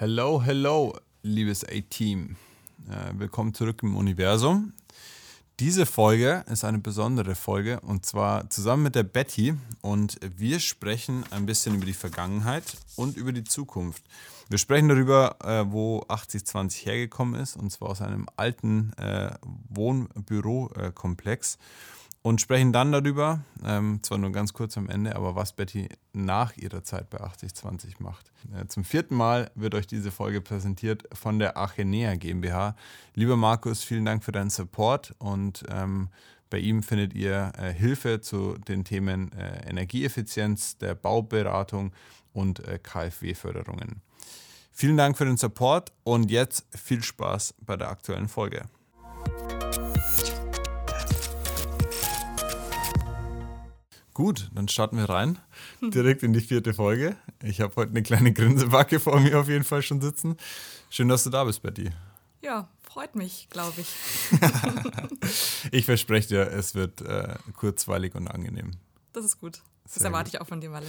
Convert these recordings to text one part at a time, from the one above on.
Hello, hello, liebes A-Team. Äh, willkommen zurück im Universum. Diese Folge ist eine besondere Folge und zwar zusammen mit der Betty und wir sprechen ein bisschen über die Vergangenheit und über die Zukunft. Wir sprechen darüber, äh, wo 8020 hergekommen ist und zwar aus einem alten äh, Wohnbürokomplex. Und sprechen dann darüber, ähm, zwar nur ganz kurz am Ende, aber was Betty nach ihrer Zeit bei 8020 macht. Äh, zum vierten Mal wird euch diese Folge präsentiert von der Achenea GmbH. Lieber Markus, vielen Dank für deinen Support und ähm, bei ihm findet ihr äh, Hilfe zu den Themen äh, Energieeffizienz, der Bauberatung und äh, KfW-Förderungen. Vielen Dank für den Support und jetzt viel Spaß bei der aktuellen Folge. Gut, dann starten wir rein. Direkt in die vierte Folge. Ich habe heute eine kleine Grinsebacke vor mir auf jeden Fall schon sitzen. Schön, dass du da bist, Betty. Ja, freut mich, glaube ich. ich verspreche dir, es wird äh, kurzweilig und angenehm. Das ist gut. Das Sehr erwarte gut. ich auch von dir, Walle.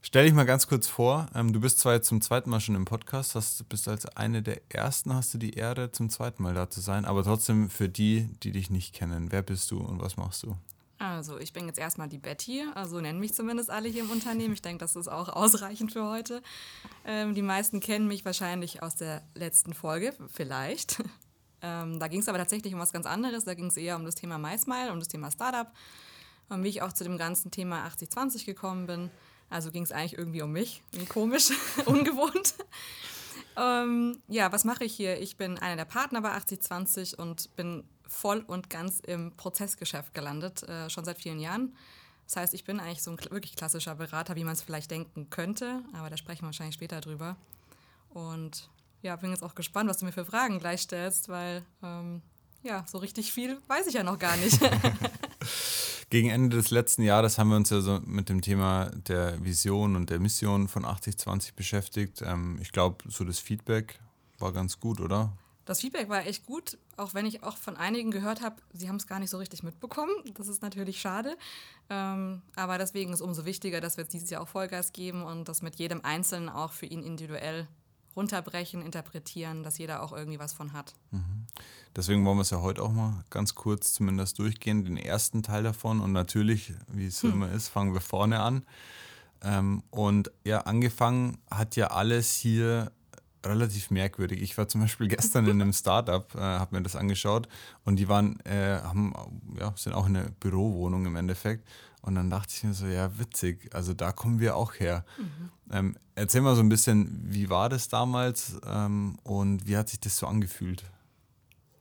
Stell dich mal ganz kurz vor. Ähm, du bist zwar jetzt zum zweiten Mal schon im Podcast, hast, bist als eine der ersten, hast du die Ehre, zum zweiten Mal da zu sein. Aber trotzdem für die, die dich nicht kennen, wer bist du und was machst du? Also, ich bin jetzt erstmal die Betty, also nennen mich zumindest alle hier im Unternehmen. Ich denke, das ist auch ausreichend für heute. Ähm, die meisten kennen mich wahrscheinlich aus der letzten Folge, vielleicht. Ähm, da ging es aber tatsächlich um was ganz anderes. Da ging es eher um das Thema MySmile, um das Thema Startup und wie ich auch zu dem ganzen Thema 8020 gekommen bin. Also ging es eigentlich irgendwie um mich. Komisch, ungewohnt. ähm, ja, was mache ich hier? Ich bin einer der Partner bei 8020 und bin voll und ganz im Prozessgeschäft gelandet, äh, schon seit vielen Jahren. Das heißt, ich bin eigentlich so ein wirklich klassischer Berater, wie man es vielleicht denken könnte, aber da sprechen wir wahrscheinlich später drüber. Und ja, bin jetzt auch gespannt, was du mir für Fragen gleich stellst, weil ähm, ja, so richtig viel weiß ich ja noch gar nicht. Gegen Ende des letzten Jahres haben wir uns ja so mit dem Thema der Vision und der Mission von 8020 beschäftigt. Ähm, ich glaube, so das Feedback war ganz gut, oder? Das Feedback war echt gut, auch wenn ich auch von einigen gehört habe, sie haben es gar nicht so richtig mitbekommen. Das ist natürlich schade. Ähm, aber deswegen ist es umso wichtiger, dass wir jetzt dieses Jahr auch Vollgas geben und das mit jedem Einzelnen auch für ihn individuell runterbrechen, interpretieren, dass jeder auch irgendwie was von hat. Mhm. Deswegen wollen wir es ja heute auch mal ganz kurz zumindest durchgehen, den ersten Teil davon. Und natürlich, wie es hm. immer ist, fangen wir vorne an. Ähm, und ja, angefangen hat ja alles hier relativ merkwürdig. Ich war zum Beispiel gestern in einem Startup, äh, habe mir das angeschaut und die waren, äh, haben, ja, sind auch in einer Bürowohnung im Endeffekt. Und dann dachte ich mir so, ja, witzig, also da kommen wir auch her. Mhm. Ähm, erzähl mal so ein bisschen, wie war das damals ähm, und wie hat sich das so angefühlt?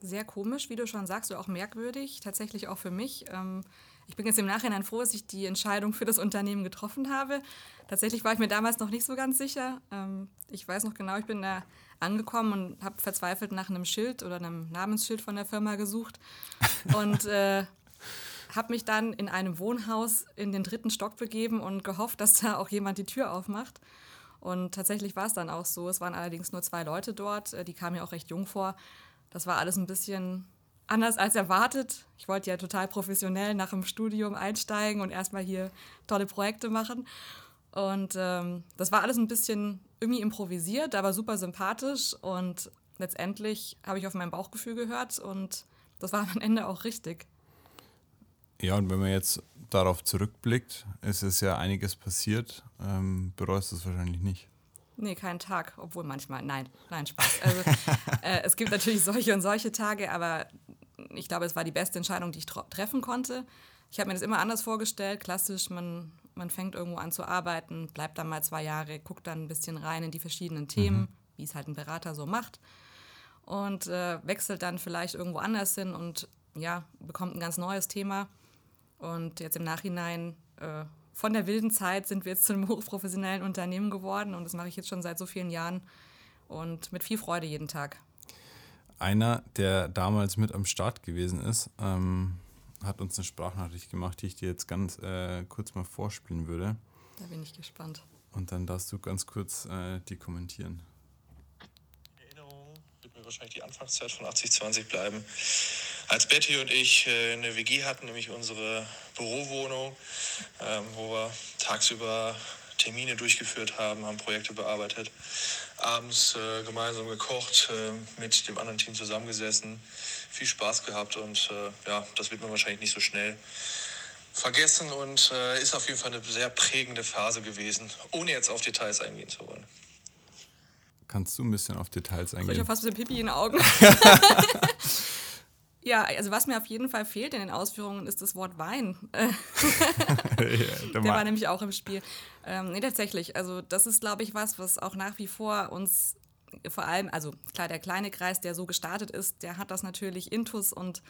Sehr komisch, wie du schon sagst, oder auch merkwürdig, tatsächlich auch für mich. Ähm, ich bin jetzt im Nachhinein froh, dass ich die Entscheidung für das Unternehmen getroffen habe. Tatsächlich war ich mir damals noch nicht so ganz sicher. Ähm, ich weiß noch genau, ich bin da angekommen und habe verzweifelt nach einem Schild oder einem Namensschild von der Firma gesucht und äh, habe mich dann in einem Wohnhaus in den dritten Stock begeben und gehofft, dass da auch jemand die Tür aufmacht. Und tatsächlich war es dann auch so. Es waren allerdings nur zwei Leute dort. Äh, die kamen mir auch recht jung vor. Das war alles ein bisschen anders als erwartet. Ich wollte ja total professionell nach dem Studium einsteigen und erstmal hier tolle Projekte machen. Und ähm, das war alles ein bisschen irgendwie improvisiert, aber super sympathisch. Und letztendlich habe ich auf mein Bauchgefühl gehört und das war am Ende auch richtig. Ja, und wenn man jetzt darauf zurückblickt, ist es ja einiges passiert. Ähm, bereust du es wahrscheinlich nicht. Nee, keinen Tag, obwohl manchmal, nein, nein, Spaß. Also, äh, es gibt natürlich solche und solche Tage, aber ich glaube, es war die beste Entscheidung, die ich treffen konnte. Ich habe mir das immer anders vorgestellt. Klassisch, man, man fängt irgendwo an zu arbeiten, bleibt dann mal zwei Jahre, guckt dann ein bisschen rein in die verschiedenen Themen, mhm. wie es halt ein Berater so macht. Und äh, wechselt dann vielleicht irgendwo anders hin und ja, bekommt ein ganz neues Thema. Und jetzt im Nachhinein, äh, von der wilden Zeit sind wir jetzt zu einem hochprofessionellen Unternehmen geworden und das mache ich jetzt schon seit so vielen Jahren und mit viel Freude jeden Tag einer, der damals mit am Start gewesen ist, ähm, hat uns eine Sprachnachricht gemacht, die ich dir jetzt ganz äh, kurz mal vorspielen würde. Da bin ich gespannt. Und dann darfst du ganz kurz äh, die kommentieren. Erinnerung wird mir wahrscheinlich die Anfangszeit von 8020 bleiben. Als Betty und ich äh, eine WG hatten, nämlich unsere Bürowohnung, ähm, wo wir tagsüber Termine durchgeführt haben, haben Projekte bearbeitet, abends äh, gemeinsam gekocht, äh, mit dem anderen Team zusammengesessen, viel Spaß gehabt und äh, ja, das wird man wahrscheinlich nicht so schnell vergessen und äh, ist auf jeden Fall eine sehr prägende Phase gewesen, ohne jetzt auf Details eingehen zu wollen. Kannst du ein bisschen auf Details eingehen? Ich habe fast ein bisschen Pipi in den Augen. ja, also was mir auf jeden Fall fehlt in den Ausführungen, ist das Wort Wein. Der war nämlich auch im Spiel. Ähm, nee, tatsächlich. Also das ist, glaube ich, was, was auch nach wie vor uns vor allem, also klar, der kleine Kreis, der so gestartet ist, der hat das natürlich intus und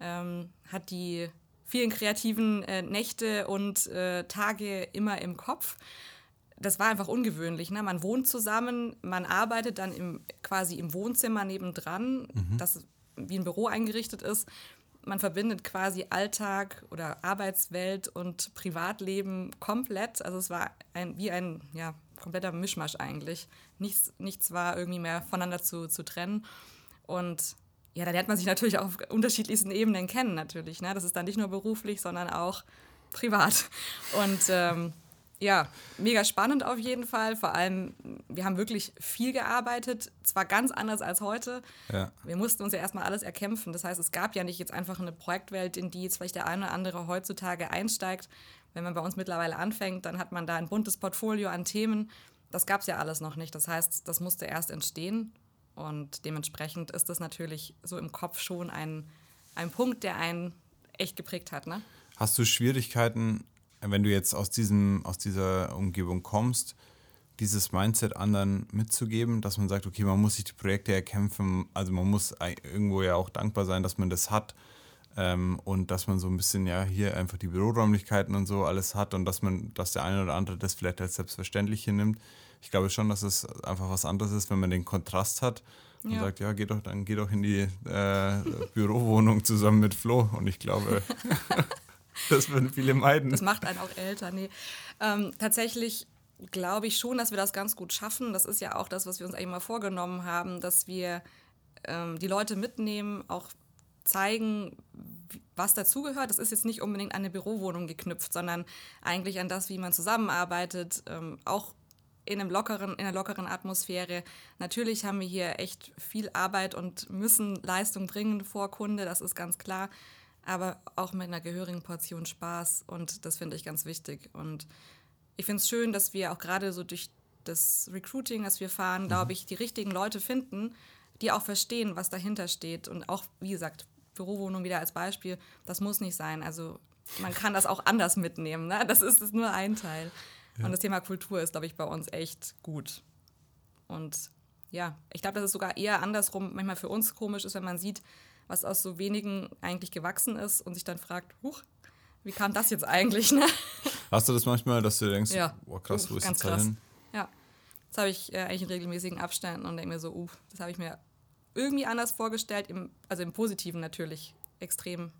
ähm, hat die vielen kreativen äh, Nächte und äh, Tage immer im Kopf. Das war einfach ungewöhnlich. Ne? Man wohnt zusammen, man arbeitet dann im, quasi im Wohnzimmer nebendran, mhm. das wie ein Büro eingerichtet ist. Man verbindet quasi Alltag oder Arbeitswelt und Privatleben komplett. Also es war ein, wie ein ja, kompletter Mischmasch eigentlich. Nichts, nichts war irgendwie mehr voneinander zu, zu trennen. Und ja, da lernt man sich natürlich auf unterschiedlichsten Ebenen kennen, natürlich. Ne? Das ist dann nicht nur beruflich, sondern auch privat. Und ähm, ja, mega spannend auf jeden Fall. Vor allem, wir haben wirklich viel gearbeitet, zwar ganz anders als heute. Ja. Wir mussten uns ja erstmal alles erkämpfen. Das heißt, es gab ja nicht jetzt einfach eine Projektwelt, in die jetzt vielleicht der eine oder andere heutzutage einsteigt. Wenn man bei uns mittlerweile anfängt, dann hat man da ein buntes Portfolio an Themen. Das gab es ja alles noch nicht. Das heißt, das musste erst entstehen. Und dementsprechend ist das natürlich so im Kopf schon ein, ein Punkt, der einen echt geprägt hat. Ne? Hast du Schwierigkeiten, wenn du jetzt aus, diesem, aus dieser Umgebung kommst, dieses Mindset anderen mitzugeben, dass man sagt, okay, man muss sich die Projekte erkämpfen, also man muss irgendwo ja auch dankbar sein, dass man das hat ähm, und dass man so ein bisschen ja hier einfach die Büroräumlichkeiten und so alles hat und dass man, dass der eine oder andere das vielleicht als selbstverständlich hier nimmt ich glaube schon, dass es einfach was anderes ist, wenn man den Kontrast hat und ja. sagt, ja, geh doch, dann geh doch in die äh, Bürowohnung zusammen mit Flo. Und ich glaube, das würden viele meiden. Das macht einen auch älter. Nee. Ähm, tatsächlich glaube ich schon, dass wir das ganz gut schaffen. Das ist ja auch das, was wir uns eigentlich mal vorgenommen haben, dass wir ähm, die Leute mitnehmen, auch zeigen, was dazugehört. Das ist jetzt nicht unbedingt an eine Bürowohnung geknüpft, sondern eigentlich an das, wie man zusammenarbeitet, ähm, auch in, einem lockeren, in einer lockeren Atmosphäre. Natürlich haben wir hier echt viel Arbeit und müssen Leistung bringen vor Kunde, das ist ganz klar. Aber auch mit einer gehörigen Portion Spaß und das finde ich ganz wichtig. Und ich finde es schön, dass wir auch gerade so durch das Recruiting, das wir fahren, mhm. glaube ich, die richtigen Leute finden, die auch verstehen, was dahinter steht. Und auch, wie gesagt, Bürowohnung wieder als Beispiel, das muss nicht sein. Also man kann das auch anders mitnehmen. Ne? Das ist, ist nur ein Teil. Ja. Und das Thema Kultur ist, glaube ich, bei uns echt gut. Und ja, ich glaube, dass es sogar eher andersrum manchmal für uns komisch ist, wenn man sieht, was aus so wenigen eigentlich gewachsen ist und sich dann fragt, huch, wie kam das jetzt eigentlich? Ne? Hast du das manchmal, dass du denkst, ja. boah krass, wo ist Ganz krass. hin? Ja, das habe ich äh, eigentlich in regelmäßigen Abständen und denke mir so, uh, das habe ich mir irgendwie anders vorgestellt, im, also im Positiven natürlich extrem.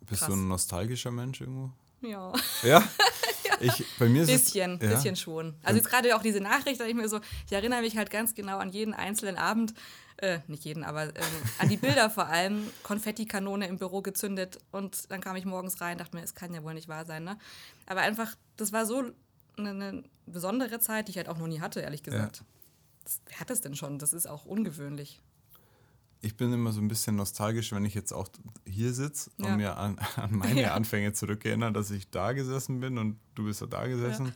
Bist krass. du ein nostalgischer Mensch irgendwo? Ja. Ja? Ich, bei mir ist bisschen, es, ja. bisschen schon. Also jetzt gerade auch diese Nachricht, da ich mir so, ich erinnere mich halt ganz genau an jeden einzelnen Abend, äh, nicht jeden, aber ähm, an die Bilder vor allem, Konfettikanone im Büro gezündet und dann kam ich morgens rein, dachte mir, es kann ja wohl nicht wahr sein, ne? Aber einfach, das war so eine, eine besondere Zeit, die ich halt auch noch nie hatte, ehrlich gesagt. Ja. Das, wer hat das denn schon? Das ist auch ungewöhnlich ich bin immer so ein bisschen nostalgisch, wenn ich jetzt auch hier sitze ja. und mir an, an meine ja. Anfänge zurückerinnere, dass ich da gesessen bin und du bist da gesessen. Ja.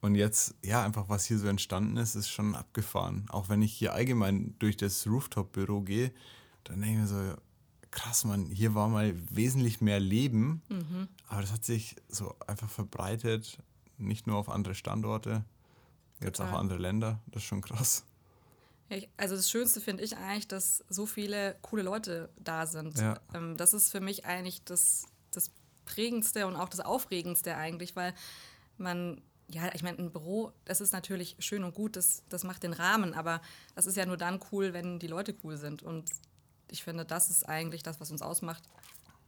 Und jetzt, ja, einfach was hier so entstanden ist, ist schon abgefahren. Auch wenn ich hier allgemein durch das Rooftop-Büro gehe, dann denke ich mir so, krass, man, hier war mal wesentlich mehr Leben, mhm. aber das hat sich so einfach verbreitet, nicht nur auf andere Standorte, jetzt auch andere Länder. Das ist schon krass also das Schönste finde ich eigentlich, dass so viele coole Leute da sind. Ja. Ähm, das ist für mich eigentlich das, das Prägendste und auch das Aufregendste eigentlich, weil man, ja, ich meine, ein Büro, das ist natürlich schön und gut, das, das macht den Rahmen, aber das ist ja nur dann cool, wenn die Leute cool sind. Und ich finde, das ist eigentlich das, was uns ausmacht.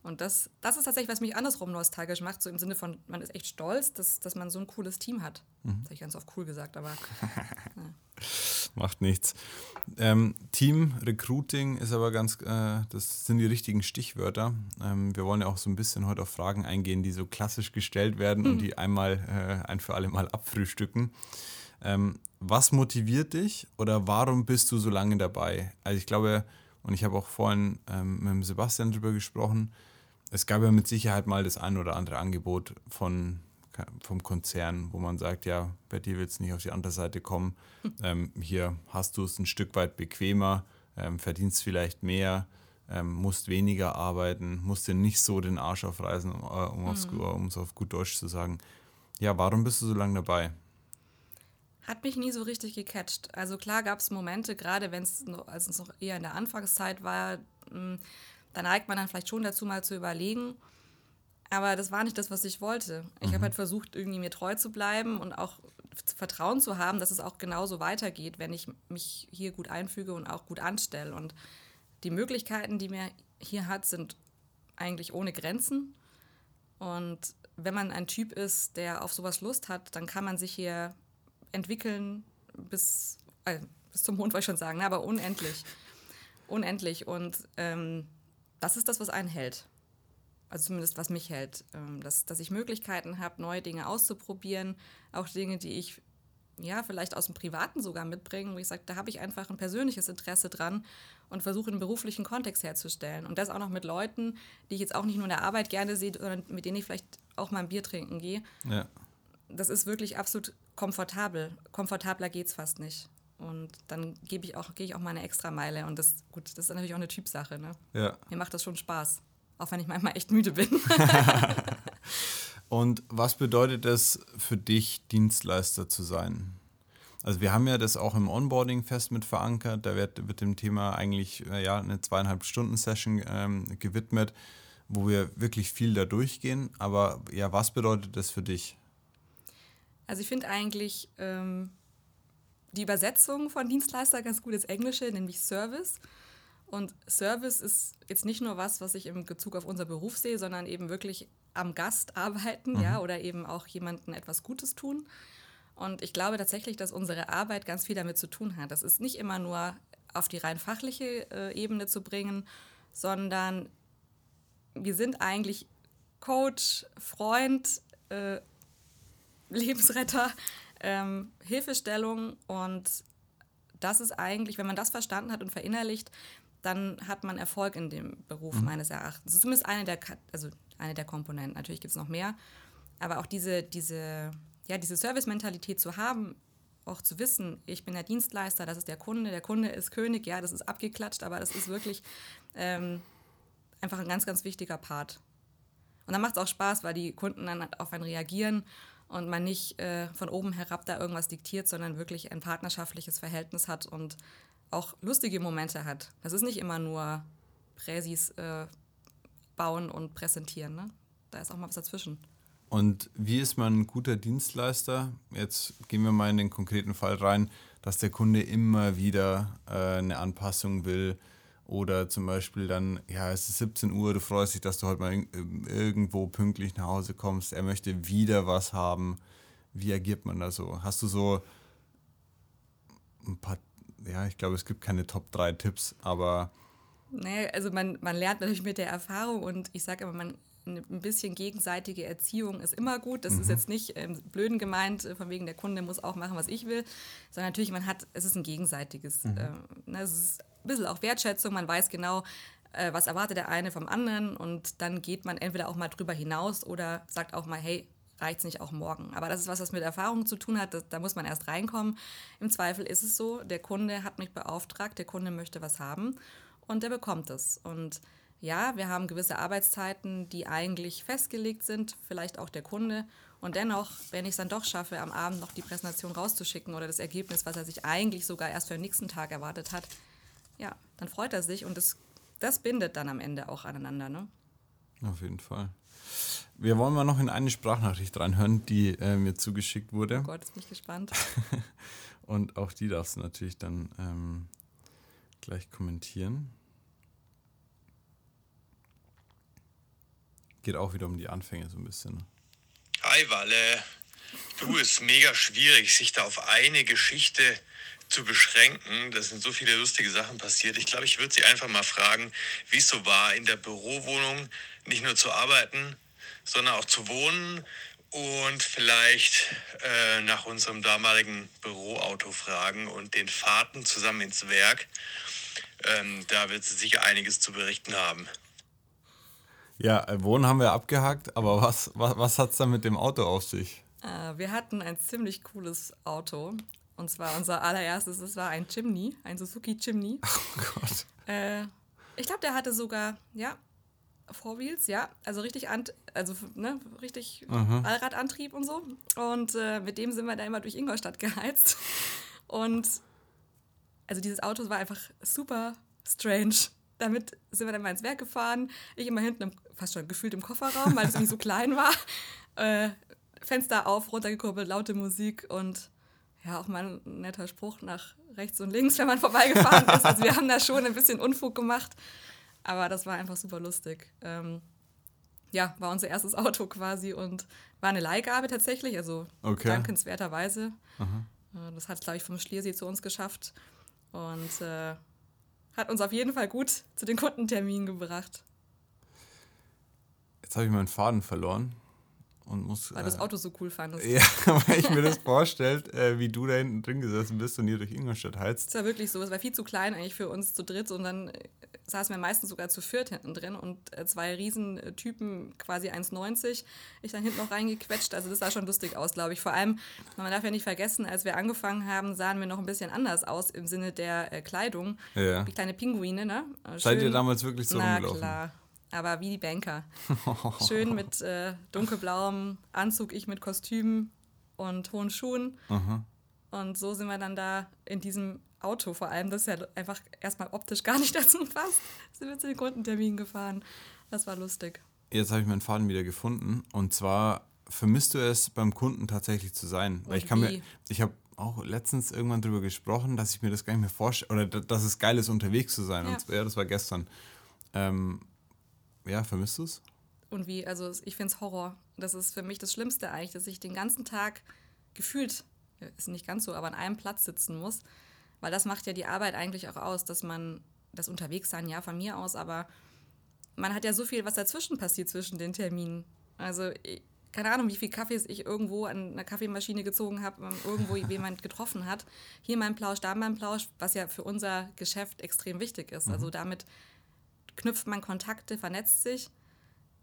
Und das, das ist tatsächlich, was mich andersrum nostalgisch macht, so im Sinne von, man ist echt stolz, dass, dass man so ein cooles Team hat. Mhm. Das habe ich ganz oft cool gesagt, aber. ja. Macht nichts. Ähm, Team Recruiting ist aber ganz, äh, das sind die richtigen Stichwörter. Ähm, wir wollen ja auch so ein bisschen heute auf Fragen eingehen, die so klassisch gestellt werden mhm. und die einmal äh, ein für alle Mal abfrühstücken. Ähm, was motiviert dich oder warum bist du so lange dabei? Also ich glaube, und ich habe auch vorhin ähm, mit dem Sebastian darüber gesprochen, es gab ja mit Sicherheit mal das ein oder andere Angebot von vom Konzern, wo man sagt, ja, bei dir willst du nicht auf die andere Seite kommen. Ähm, hier hast du es ein Stück weit bequemer, ähm, verdienst vielleicht mehr, ähm, musst weniger arbeiten, musst dir nicht so den Arsch aufreißen, um es mhm. auf, auf gut Deutsch zu sagen. Ja, warum bist du so lange dabei? Hat mich nie so richtig gecatcht. Also klar gab es Momente, gerade wenn es als es noch eher in der Anfangszeit war, hm, da neigt man dann vielleicht schon dazu, mal zu überlegen, aber das war nicht das, was ich wollte. Ich mhm. habe halt versucht, irgendwie mir treu zu bleiben und auch Vertrauen zu haben, dass es auch genauso weitergeht, wenn ich mich hier gut einfüge und auch gut anstelle. Und die Möglichkeiten, die man hier hat, sind eigentlich ohne Grenzen. Und wenn man ein Typ ist, der auf sowas Lust hat, dann kann man sich hier entwickeln bis, äh, bis zum Mond, wollte ich schon sagen, ne? aber unendlich. unendlich. Und ähm, das ist das, was einen hält also zumindest was mich hält, ähm, dass, dass ich Möglichkeiten habe, neue Dinge auszuprobieren, auch Dinge, die ich ja vielleicht aus dem Privaten sogar mitbringe, wo ich sage, da habe ich einfach ein persönliches Interesse dran und versuche einen beruflichen Kontext herzustellen. Und das auch noch mit Leuten, die ich jetzt auch nicht nur in der Arbeit gerne sehe, sondern mit denen ich vielleicht auch mal ein Bier trinken gehe. Ja. Das ist wirklich absolut komfortabel. Komfortabler geht es fast nicht. Und dann gebe ich auch, gehe ich auch mal eine extra Meile. Und das, gut, das ist natürlich auch eine Typsache. Ne? Ja. Mir macht das schon Spaß. Auch wenn ich manchmal echt müde bin. Und was bedeutet es für dich, Dienstleister zu sein? Also wir haben ja das auch im Onboarding fest mit verankert. Da wird, wird dem Thema eigentlich äh, ja, eine zweieinhalb Stunden Session ähm, gewidmet, wo wir wirklich viel da durchgehen. Aber ja, was bedeutet das für dich? Also ich finde eigentlich ähm, die Übersetzung von Dienstleister ganz gut ins Englische, nämlich Service. Und Service ist jetzt nicht nur was, was ich im Bezug auf unser Beruf sehe, sondern eben wirklich am Gast arbeiten, mhm. ja, oder eben auch jemandem etwas Gutes tun. Und ich glaube tatsächlich, dass unsere Arbeit ganz viel damit zu tun hat. Das ist nicht immer nur auf die rein fachliche äh, Ebene zu bringen, sondern wir sind eigentlich Coach, Freund, äh, Lebensretter, ähm, Hilfestellung und das ist eigentlich, wenn man das verstanden hat und verinnerlicht, dann hat man Erfolg in dem Beruf mhm. meines Erachtens. Das ist zumindest eine der, also eine der Komponenten. Natürlich gibt es noch mehr. Aber auch diese, diese, ja, diese Service-Mentalität zu haben, auch zu wissen, ich bin der Dienstleister, das ist der Kunde, der Kunde ist König, ja, das ist abgeklatscht, aber das ist wirklich ähm, einfach ein ganz, ganz wichtiger Part. Und dann macht es auch Spaß, weil die Kunden dann auf einen reagieren und man nicht äh, von oben herab da irgendwas diktiert, sondern wirklich ein partnerschaftliches Verhältnis hat und auch lustige Momente hat. Das ist nicht immer nur Präsis äh, bauen und präsentieren. Ne? Da ist auch mal was dazwischen. Und wie ist man ein guter Dienstleister? Jetzt gehen wir mal in den konkreten Fall rein, dass der Kunde immer wieder äh, eine Anpassung will oder zum Beispiel dann, ja, es ist 17 Uhr, du freust dich, dass du heute mal irgendwo pünktlich nach Hause kommst, er möchte wieder was haben. Wie agiert man da so? Hast du so ein paar ja, ich glaube, es gibt keine Top 3 Tipps, aber. Naja, also man, man lernt natürlich mit der Erfahrung und ich sage immer, man, ein bisschen gegenseitige Erziehung ist immer gut. Das mhm. ist jetzt nicht ähm, blöden gemeint, äh, von wegen der Kunde muss auch machen, was ich will, sondern natürlich, man hat, es ist ein gegenseitiges. Mhm. Äh, ne, es ist ein bisschen auch Wertschätzung, man weiß genau, äh, was erwartet der eine vom anderen und dann geht man entweder auch mal drüber hinaus oder sagt auch mal, hey, reicht es nicht auch morgen. Aber das ist was, was mit Erfahrung zu tun hat. Das, da muss man erst reinkommen. Im Zweifel ist es so, der Kunde hat mich beauftragt, der Kunde möchte was haben und der bekommt es. Und ja, wir haben gewisse Arbeitszeiten, die eigentlich festgelegt sind, vielleicht auch der Kunde. Und dennoch, wenn ich es dann doch schaffe, am Abend noch die Präsentation rauszuschicken oder das Ergebnis, was er sich eigentlich sogar erst für den nächsten Tag erwartet hat, ja, dann freut er sich und das, das bindet dann am Ende auch aneinander. Ne? Auf jeden Fall. Wir wollen mal noch in eine Sprachnachricht reinhören, die äh, mir zugeschickt wurde. Oh Gott, ist mich gespannt. Und auch die darfst du natürlich dann ähm, gleich kommentieren. Geht auch wieder um die Anfänge so ein bisschen. Hi Walle. Du, ist mega schwierig, sich da auf eine Geschichte zu beschränken. Da sind so viele lustige Sachen passiert. Ich glaube, ich würde sie einfach mal fragen, wie es so war, in der Bürowohnung nicht nur zu arbeiten, sondern auch zu wohnen und vielleicht äh, nach unserem damaligen Büroauto fragen und den Fahrten zusammen ins Werk. Ähm, da wird sie sicher einiges zu berichten haben. Ja, äh, Wohnen haben wir abgehakt, aber was, was, was hat es dann mit dem Auto auf sich? Äh, wir hatten ein ziemlich cooles Auto. Und zwar unser allererstes, es war ein Chimney, ein Suzuki Chimney. Oh Gott. Äh, ich glaube, der hatte sogar, ja, Four Wheels, ja, also richtig, also ne, richtig. Allradantrieb und so. Und äh, mit dem sind wir da immer durch Ingolstadt geheizt. Und also dieses Auto war einfach super strange. Damit sind wir dann mal ins Werk gefahren. Ich immer hinten, im, fast schon gefühlt im Kofferraum, weil es irgendwie so klein war. Äh, Fenster auf, runtergekurbelt, laute Musik und ja, auch mal ein netter Spruch nach rechts und links, wenn man vorbeigefahren ist. Also wir haben da schon ein bisschen Unfug gemacht, aber das war einfach super lustig. Ähm, ja, war unser erstes Auto quasi und war eine Leihgabe tatsächlich, also Okay. dankenswerterweise. Äh, Das hat, glaube ich, vom Schliersee zu uns geschafft und äh, hat uns auf jeden Fall gut zu den Kundenterminen gebracht, Jetzt habe ich meinen Faden verloren und muss. weil du das äh, Auto so cool fandest. Ja, weil ich mir das vorstellt, äh, wie du da hinten drin gesessen bist und hier durch Ingolstadt heizt. Es war wirklich so, es war viel zu klein eigentlich für uns zu dritt und dann äh, saßen wir meistens sogar zu viert hinten drin und äh, zwei Riesentypen, quasi 1,90, ich dann hinten noch reingequetscht. Also das sah schon lustig aus, glaube ich. Vor allem, man darf ja nicht vergessen, als wir angefangen haben, sahen wir noch ein bisschen anders aus im Sinne der äh, Kleidung. Ja. Wie kleine Pinguine, ne? Äh, Seid ihr schön- damals wirklich so Na rumgelaufen? klar, aber wie die Banker. Schön mit äh, dunkelblauem Anzug, ich mit Kostüm und hohen Schuhen. Und so sind wir dann da in diesem Auto vor allem, das ja einfach erstmal optisch gar nicht dazu passt, sind wir zu den Kundenterminen gefahren. Das war lustig. Jetzt habe ich meinen Faden wieder gefunden. Und zwar vermisst du es, beim Kunden tatsächlich zu sein. Weil Und ich kann mir, wie? ich habe auch letztens irgendwann drüber gesprochen, dass ich mir das gar nicht mehr vorstelle, oder da- dass es geil ist, unterwegs zu sein. Ja. Und ja, das war gestern. Ähm, ja, vermisst du es? Und wie, also ich finde es Horror. Das ist für mich das Schlimmste eigentlich, dass ich den ganzen Tag gefühlt, ist nicht ganz so, aber an einem Platz sitzen muss. Weil das macht ja die Arbeit eigentlich auch aus, dass man das Unterwegssein, ja, von mir aus, aber man hat ja so viel, was dazwischen passiert zwischen den Terminen. Also, keine Ahnung, wie viele Kaffees ich irgendwo an einer Kaffeemaschine gezogen habe, irgendwo jemand getroffen hat. Hier mein Plausch, da mein Plausch, was ja für unser Geschäft extrem wichtig ist. Also damit knüpft man Kontakte, vernetzt sich.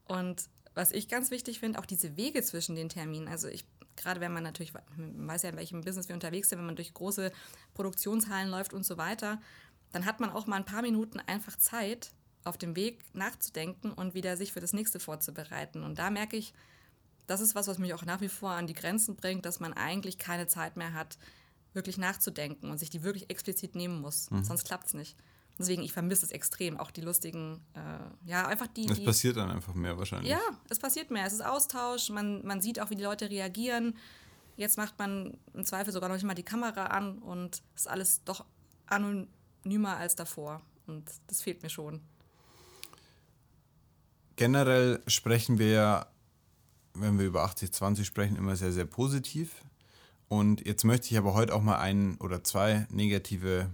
Und was ich ganz wichtig finde, auch diese Wege zwischen den Terminen. Also ich, gerade wenn man natürlich, man weiß ja, in welchem Business wir unterwegs sind, wenn man durch große Produktionshallen läuft und so weiter, dann hat man auch mal ein paar Minuten einfach Zeit, auf dem Weg nachzudenken und wieder sich für das nächste vorzubereiten. Und da merke ich, das ist was, was mich auch nach wie vor an die Grenzen bringt, dass man eigentlich keine Zeit mehr hat, wirklich nachzudenken und sich die wirklich explizit nehmen muss. Sonst klappt es nicht. Deswegen, ich vermisse es extrem. Auch die lustigen, äh, ja, einfach die. Es die passiert dann einfach mehr wahrscheinlich. ja, es passiert mehr. Es ist Austausch. Man, man sieht auch, wie die Leute reagieren. Jetzt macht man im Zweifel sogar noch nicht mal die Kamera an und ist alles doch anonymer als davor. Und das fehlt mir schon. Generell sprechen wir ja, wenn wir über 80-20 sprechen, immer sehr, sehr positiv. Und jetzt möchte ich aber heute auch mal ein oder zwei negative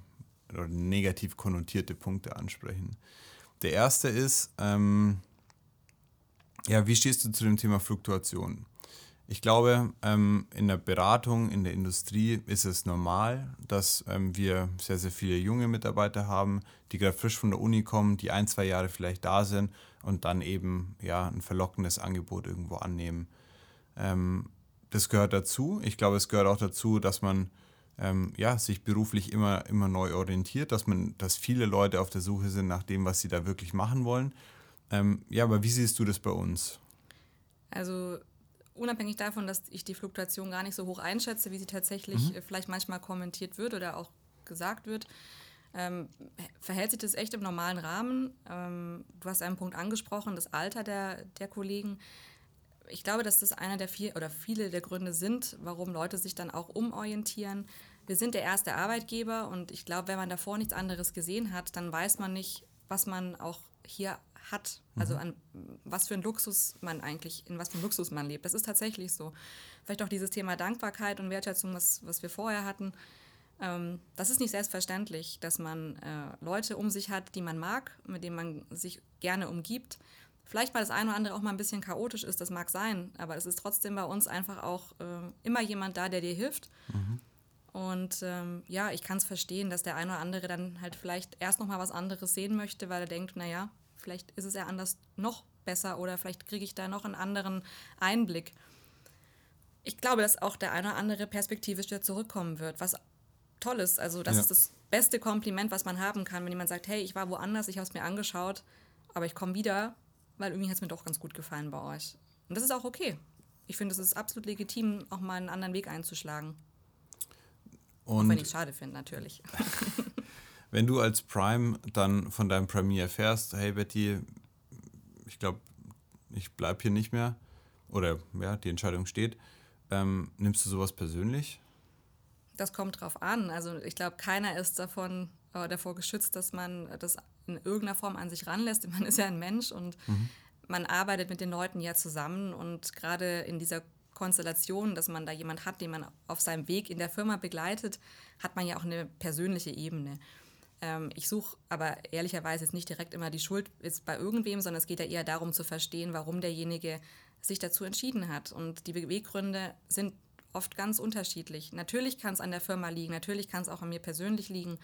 oder negativ konnotierte Punkte ansprechen. Der erste ist, ähm, ja, wie stehst du zu dem Thema Fluktuation? Ich glaube, ähm, in der Beratung, in der Industrie ist es normal, dass ähm, wir sehr, sehr viele junge Mitarbeiter haben, die gerade frisch von der Uni kommen, die ein, zwei Jahre vielleicht da sind und dann eben ja, ein verlockendes Angebot irgendwo annehmen. Ähm, das gehört dazu. Ich glaube, es gehört auch dazu, dass man ähm, ja, sich beruflich immer, immer neu orientiert, dass, man, dass viele Leute auf der Suche sind nach dem, was sie da wirklich machen wollen. Ähm, ja, aber wie siehst du das bei uns? Also unabhängig davon, dass ich die Fluktuation gar nicht so hoch einschätze, wie sie tatsächlich äh, vielleicht manchmal kommentiert wird oder auch gesagt wird, ähm, verhält sich das echt im normalen Rahmen. Ähm, du hast einen Punkt angesprochen, das Alter der, der Kollegen. Ich glaube, dass das einer der vier oder viele der Gründe sind, warum Leute sich dann auch umorientieren. Wir sind der erste Arbeitgeber und ich glaube, wenn man davor nichts anderes gesehen hat, dann weiß man nicht, was man auch hier hat. Also an was für ein Luxus man eigentlich, in was für ein Luxus man lebt. Das ist tatsächlich so. Vielleicht auch dieses Thema Dankbarkeit und Wertschätzung, was, was wir vorher hatten. Ähm, das ist nicht selbstverständlich, dass man äh, Leute um sich hat, die man mag, mit denen man sich gerne umgibt. Vielleicht, weil das eine oder andere auch mal ein bisschen chaotisch ist, das mag sein, aber es ist trotzdem bei uns einfach auch äh, immer jemand da, der dir hilft. Mhm. Und ähm, ja, ich kann es verstehen, dass der eine oder andere dann halt vielleicht erst noch mal was anderes sehen möchte, weil er denkt, naja, vielleicht ist es ja anders noch besser oder vielleicht kriege ich da noch einen anderen Einblick. Ich glaube, dass auch der eine oder andere perspektivisch wieder zurückkommen wird, was toll ist. Also das ja. ist das beste Kompliment, was man haben kann, wenn jemand sagt, hey, ich war woanders, ich habe es mir angeschaut, aber ich komme wieder, weil irgendwie hat es mir doch ganz gut gefallen bei euch. Und das ist auch okay. Ich finde, es ist absolut legitim, auch mal einen anderen Weg einzuschlagen. Und auch wenn ich es schade finde, natürlich. wenn du als Prime dann von deinem Premier erfährst, hey Betty, ich glaube, ich bleibe hier nicht mehr, oder ja, die Entscheidung steht, ähm, nimmst du sowas persönlich? Das kommt drauf an. Also ich glaube, keiner ist davon äh, davor geschützt, dass man das in irgendeiner Form an sich ranlässt. Man ist ja ein Mensch und mhm. man arbeitet mit den Leuten ja zusammen und gerade in dieser Konstellation, dass man da jemand hat, den man auf seinem Weg in der Firma begleitet, hat man ja auch eine persönliche Ebene. Ähm, ich suche aber ehrlicherweise jetzt nicht direkt immer die Schuld ist bei irgendwem, sondern es geht ja eher darum zu verstehen, warum derjenige sich dazu entschieden hat. Und die Beweggründe sind oft ganz unterschiedlich. Natürlich kann es an der Firma liegen, natürlich kann es auch an mir persönlich liegen.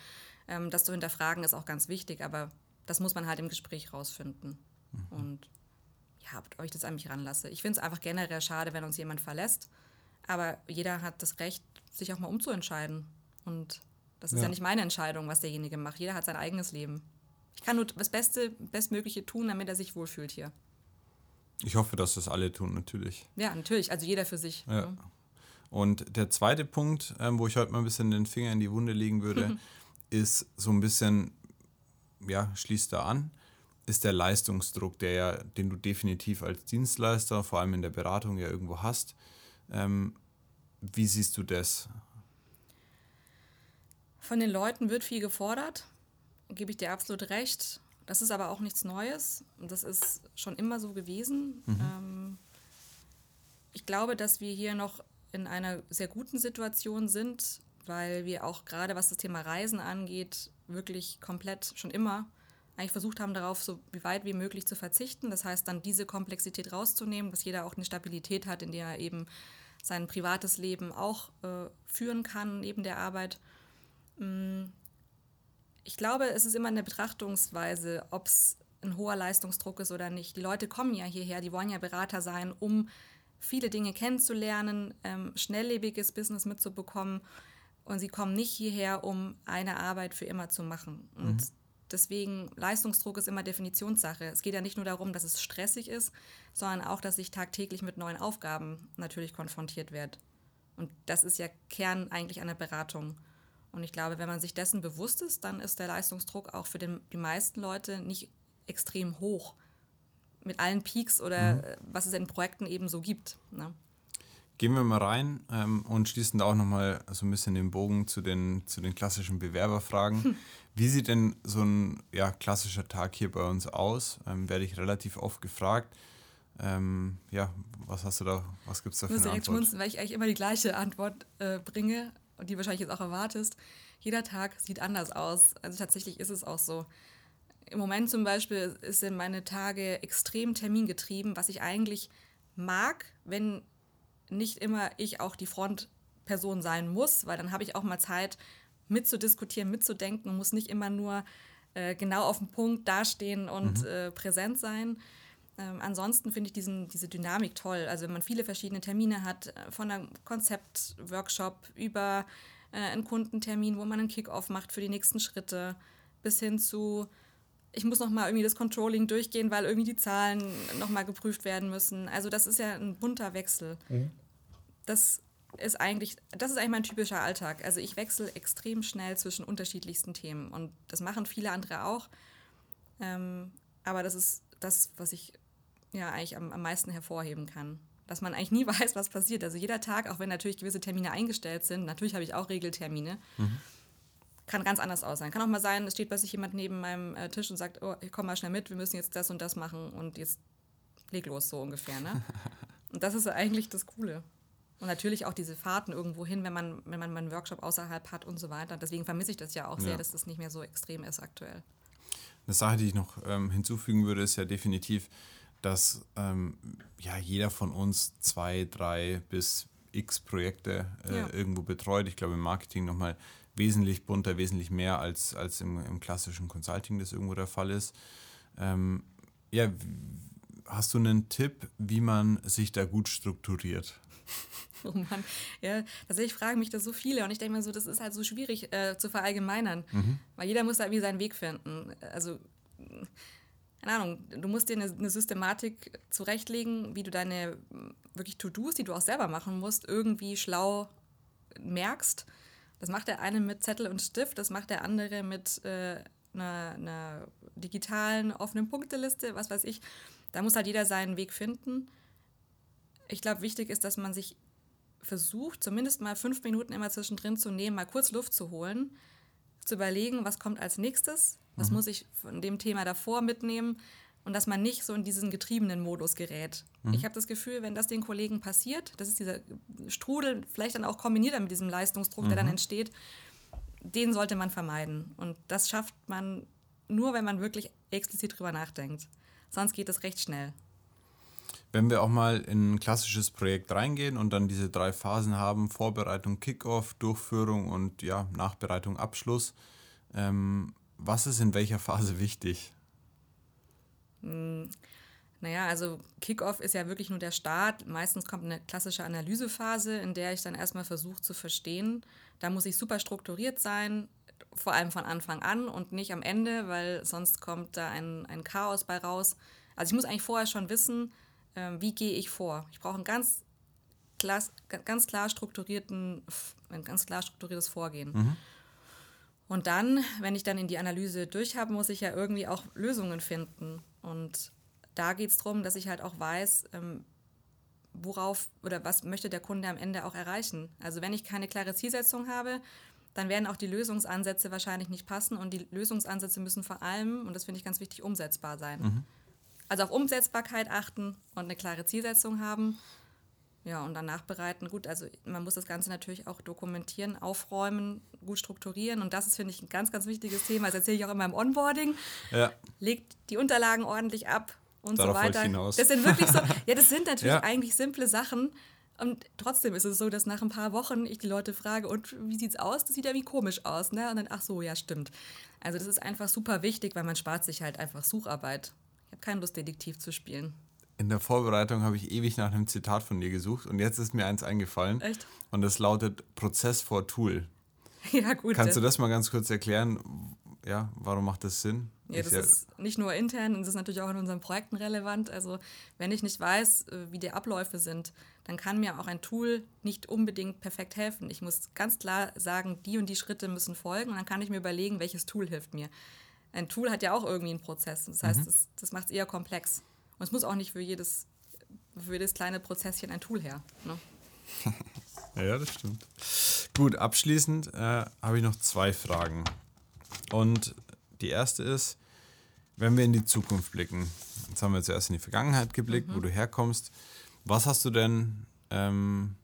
Ähm, das zu hinterfragen ist auch ganz wichtig, aber das muss man halt im Gespräch rausfinden. Mhm. Und ja, ob ich das an mich ranlasse. Ich finde es einfach generell schade, wenn uns jemand verlässt. Aber jeder hat das Recht, sich auch mal umzuentscheiden. Und das ist ja, ja nicht meine Entscheidung, was derjenige macht. Jeder hat sein eigenes Leben. Ich kann nur das Beste, Bestmögliche tun, damit er sich wohlfühlt hier. Ich hoffe, dass das alle tun, natürlich. Ja, natürlich. Also jeder für sich. Ja. Ne? Und der zweite Punkt, ähm, wo ich heute mal ein bisschen den Finger in die Wunde legen würde, ist so ein bisschen, ja, schließt da an, ist der Leistungsdruck, der ja, den du definitiv als Dienstleister, vor allem in der Beratung ja irgendwo hast. Ähm, wie siehst du das? Von den Leuten wird viel gefordert, gebe ich dir absolut recht. Das ist aber auch nichts Neues und das ist schon immer so gewesen. Mhm. Ähm, ich glaube, dass wir hier noch in einer sehr guten Situation sind, weil wir auch gerade was das Thema Reisen angeht, wirklich komplett schon immer eigentlich versucht haben, darauf so weit wie möglich zu verzichten. Das heißt, dann diese Komplexität rauszunehmen, dass jeder auch eine Stabilität hat, in der er eben sein privates Leben auch äh, führen kann neben der Arbeit. Mm, ich glaube, es ist immer eine Betrachtungsweise, ob es ein hoher Leistungsdruck ist oder nicht. Die Leute kommen ja hierher, die wollen ja Berater sein, um viele Dinge kennenzulernen, ähm, schnelllebiges Business mitzubekommen. Und sie kommen nicht hierher, um eine Arbeit für immer zu machen. Und mhm. deswegen, Leistungsdruck ist immer Definitionssache. Es geht ja nicht nur darum, dass es stressig ist, sondern auch, dass ich tagtäglich mit neuen Aufgaben natürlich konfrontiert werde. Und das ist ja Kern eigentlich einer Beratung. Und ich glaube, wenn man sich dessen bewusst ist, dann ist der Leistungsdruck auch für den, die meisten Leute nicht extrem hoch mit allen Peaks oder mhm. was es in Projekten eben so gibt. Ne? Gehen wir mal rein ähm, und schließen da auch nochmal so ein bisschen den Bogen zu den, zu den klassischen Bewerberfragen. Hm. Wie sieht denn so ein ja, klassischer Tag hier bei uns aus? Ähm, werde ich relativ oft gefragt. Ähm, ja, was hast du da, was gibt es da für eine Antwort? Schmunzen, weil ich eigentlich immer die gleiche Antwort äh, bringe und die wahrscheinlich jetzt auch erwartest. Jeder Tag sieht anders aus. Also tatsächlich ist es auch so. Im Moment zum Beispiel sind meine Tage extrem termingetrieben, was ich eigentlich mag, wenn nicht immer ich auch die Frontperson sein muss, weil dann habe ich auch mal Zeit mitzudiskutieren, mitzudenken und muss nicht immer nur äh, genau auf dem Punkt dastehen und mhm. äh, präsent sein. Ähm, ansonsten finde ich diesen, diese Dynamik toll. Also wenn man viele verschiedene Termine hat, äh, von einem Konzeptworkshop über äh, einen Kundentermin, wo man einen Kickoff macht für die nächsten Schritte, bis hin zu ich muss noch mal irgendwie das Controlling durchgehen, weil irgendwie die Zahlen noch mal geprüft werden müssen. Also das ist ja ein bunter Wechsel. Mhm. Das ist eigentlich, das ist eigentlich mein typischer Alltag. Also ich wechsle extrem schnell zwischen unterschiedlichsten Themen und das machen viele andere auch. Ähm, aber das ist das, was ich ja eigentlich am, am meisten hervorheben kann. Dass man eigentlich nie weiß, was passiert. Also jeder Tag, auch wenn natürlich gewisse Termine eingestellt sind, natürlich habe ich auch Regeltermine. Mhm kann ganz anders aussehen. Kann auch mal sein, es steht plötzlich jemand neben meinem äh, Tisch und sagt, oh, komm mal schnell mit, wir müssen jetzt das und das machen und jetzt leg los, so ungefähr. Ne? und das ist eigentlich das Coole. Und natürlich auch diese Fahrten irgendwo hin, wenn man, wenn man einen Workshop außerhalb hat und so weiter. Deswegen vermisse ich das ja auch sehr, ja. dass das nicht mehr so extrem ist aktuell. Eine Sache, die ich noch ähm, hinzufügen würde, ist ja definitiv, dass ähm, ja jeder von uns zwei, drei bis x Projekte äh, ja. irgendwo betreut. Ich glaube im Marketing nochmal wesentlich bunter, wesentlich mehr als, als im, im klassischen Consulting das irgendwo der Fall ist. Ähm, ja, hast du einen Tipp, wie man sich da gut strukturiert? Oh Mann, ja, tatsächlich fragen mich das so viele und ich denke mir so, das ist halt so schwierig äh, zu verallgemeinern, mhm. weil jeder muss da irgendwie seinen Weg finden. Also, keine Ahnung, du musst dir eine, eine Systematik zurechtlegen, wie du deine wirklich To-Dos, die du auch selber machen musst, irgendwie schlau merkst das macht der eine mit Zettel und Stift, das macht der andere mit äh, einer, einer digitalen offenen Punkteliste, was weiß ich. Da muss halt jeder seinen Weg finden. Ich glaube, wichtig ist, dass man sich versucht, zumindest mal fünf Minuten immer zwischendrin zu nehmen, mal kurz Luft zu holen, zu überlegen, was kommt als nächstes, was mhm. muss ich von dem Thema davor mitnehmen, und dass man nicht so in diesen getriebenen Modus gerät. Mhm. Ich habe das Gefühl, wenn das den Kollegen passiert, das ist dieser Strudel, vielleicht dann auch kombiniert mit diesem Leistungsdruck, mhm. der dann mhm. entsteht, den sollte man vermeiden. Und das schafft man nur, wenn man wirklich explizit drüber nachdenkt. Sonst geht es recht schnell. Wenn wir auch mal in ein klassisches Projekt reingehen und dann diese drei Phasen haben, Vorbereitung, Kickoff, Durchführung und ja, Nachbereitung, Abschluss, ähm, was ist in welcher Phase wichtig? Hm, naja, also Kickoff ist ja wirklich nur der Start. Meistens kommt eine klassische Analysephase, in der ich dann erstmal versuche zu verstehen. Da muss ich super strukturiert sein, vor allem von Anfang an und nicht am Ende, weil sonst kommt da ein, ein Chaos bei raus. Also ich muss eigentlich vorher schon wissen, äh, wie gehe ich vor. Ich brauche ein ganz, klar, ganz klar strukturierten, ein ganz klar strukturiertes Vorgehen. Mhm. Und dann, wenn ich dann in die Analyse durch habe, muss ich ja irgendwie auch Lösungen finden. Und da geht es darum, dass ich halt auch weiß, ähm, worauf oder was möchte der Kunde am Ende auch erreichen. Also wenn ich keine klare Zielsetzung habe, dann werden auch die Lösungsansätze wahrscheinlich nicht passen und die Lösungsansätze müssen vor allem, und das finde ich ganz wichtig, umsetzbar sein. Mhm. Also auf Umsetzbarkeit achten und eine klare Zielsetzung haben. Ja, und dann nachbereiten. Gut, also man muss das Ganze natürlich auch dokumentieren, aufräumen, gut strukturieren. Und das ist, finde ich, ein ganz, ganz wichtiges Thema. Das erzähle ich auch immer im Onboarding. Ja. Legt die Unterlagen ordentlich ab und Darauf so weiter. Hinaus. Das sind wirklich so, ja, das sind natürlich ja. eigentlich simple Sachen. Und trotzdem ist es so, dass nach ein paar Wochen ich die Leute frage, und wie sieht's aus? Das sieht ja wie komisch aus, ne? Und dann, ach so, ja, stimmt. Also das ist einfach super wichtig, weil man spart sich halt einfach Sucharbeit. Habe keine Lust, Detektiv zu spielen in der Vorbereitung habe ich ewig nach einem Zitat von dir gesucht und jetzt ist mir eins eingefallen. Echt? Und das lautet Prozess vor Tool. Ja, gut. Kannst du das mal ganz kurz erklären? Ja, warum macht das Sinn? Ja, das ist nicht nur intern, das ist natürlich auch in unseren Projekten relevant. Also, wenn ich nicht weiß, äh, wie die Abläufe sind, dann kann mir auch ein Tool nicht unbedingt perfekt helfen. Ich muss ganz klar sagen, die und die Schritte müssen folgen und dann kann ich mir überlegen, welches Tool hilft mir. Ein Tool hat ja auch irgendwie einen Prozess. Das heißt, mhm. das, das macht es eher komplex. Und es muss auch nicht für jedes, für jedes kleine Prozesschen ein Tool her. Ne? ja, das stimmt. Gut, abschließend äh, habe ich noch zwei Fragen. Und die erste ist, wenn wir in die Zukunft blicken, jetzt haben wir zuerst in die Vergangenheit geblickt, mhm. wo du herkommst, was hast du denn ähm,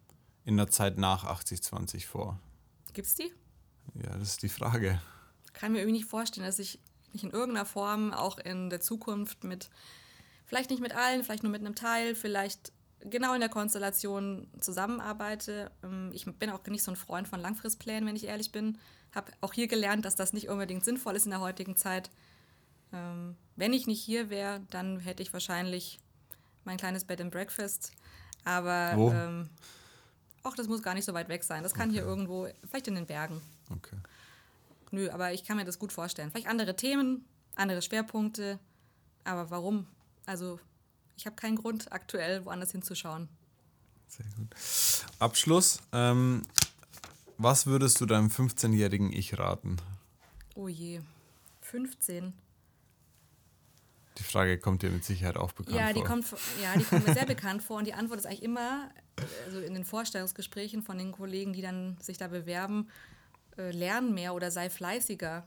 in der Zeit nach 8020 vor? Gibt's die? Ja, das ist die Frage. Kann mir irgendwie nicht vorstellen, dass ich mich in irgendeiner Form auch in der Zukunft mit vielleicht nicht mit allen, vielleicht nur mit einem Teil, vielleicht genau in der Konstellation zusammenarbeite. Ähm, ich bin auch nicht so ein Freund von Langfristplänen, wenn ich ehrlich bin. Habe auch hier gelernt, dass das nicht unbedingt sinnvoll ist in der heutigen Zeit. Ähm, wenn ich nicht hier wäre, dann hätte ich wahrscheinlich mein kleines Bed and Breakfast. Aber Wo? Ähm, auch das muss gar nicht so weit weg sein. Das kann okay. hier irgendwo, vielleicht in den Bergen. Okay. Nö, aber ich kann mir das gut vorstellen. Vielleicht andere Themen, andere Schwerpunkte. Aber warum? Also ich habe keinen Grund, aktuell woanders hinzuschauen. Sehr gut. Abschluss. Ähm, was würdest du deinem 15-jährigen Ich raten? Oh je, 15. Die Frage kommt dir mit Sicherheit auch bekannt ja, die vor. Kommt, ja, die kommt mir sehr bekannt vor. Und die Antwort ist eigentlich immer, also in den Vorstellungsgesprächen von den Kollegen, die dann sich da bewerben, äh, lern mehr oder sei fleißiger.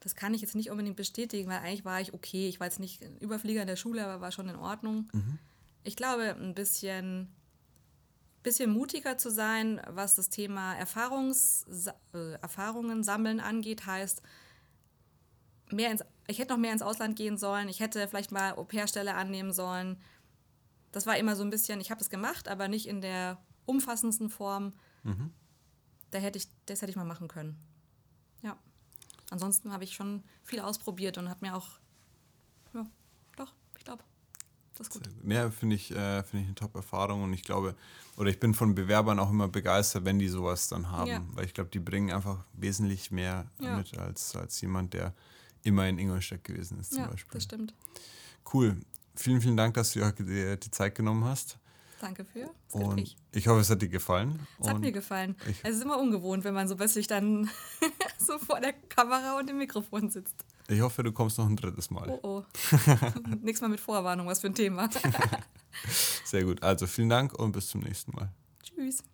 Das kann ich jetzt nicht unbedingt bestätigen, weil eigentlich war ich okay. Ich war jetzt nicht ein Überflieger in der Schule, aber war schon in Ordnung. Ich glaube, ein bisschen, bisschen mutiger zu sein, was das Thema Erfahrungs, äh, Erfahrungen sammeln angeht, heißt, mehr ins, ich hätte noch mehr ins Ausland gehen sollen. Ich hätte vielleicht mal Au-pair-Stelle annehmen sollen. Das war immer so ein bisschen, ich habe das gemacht, aber nicht in der umfassendsten Form. Da hätte ich, das hätte ich mal machen können. Ja. Ansonsten habe ich schon viel ausprobiert und habe mir auch, ja, doch, ich glaube, das ist gut. Ja, finde ich, äh, finde ich eine Top-Erfahrung und ich glaube, oder ich bin von Bewerbern auch immer begeistert, wenn die sowas dann haben, Ja. weil ich glaube, die bringen einfach wesentlich mehr Ja. mit als, als jemand, der immer in Ingolstadt gewesen ist zum Ja, Beispiel. das stimmt. Cool. Vielen, vielen Dank, dass du dir die Zeit genommen hast. Danke für Und ich hoffe, es hat dir gefallen. Es hat Und mir gefallen. es ist immer ungewohnt, wenn man so plötzlich dann so vor der Kamera und dem Mikrofon sitzt. ich hoffe, du kommst noch ein drittes Mal. Oh oh. Nächstes Mal mit Vorwarnung, was für ein Thema. Sehr gut. Also vielen Dank und bis zum nächsten Mal. Tschüss.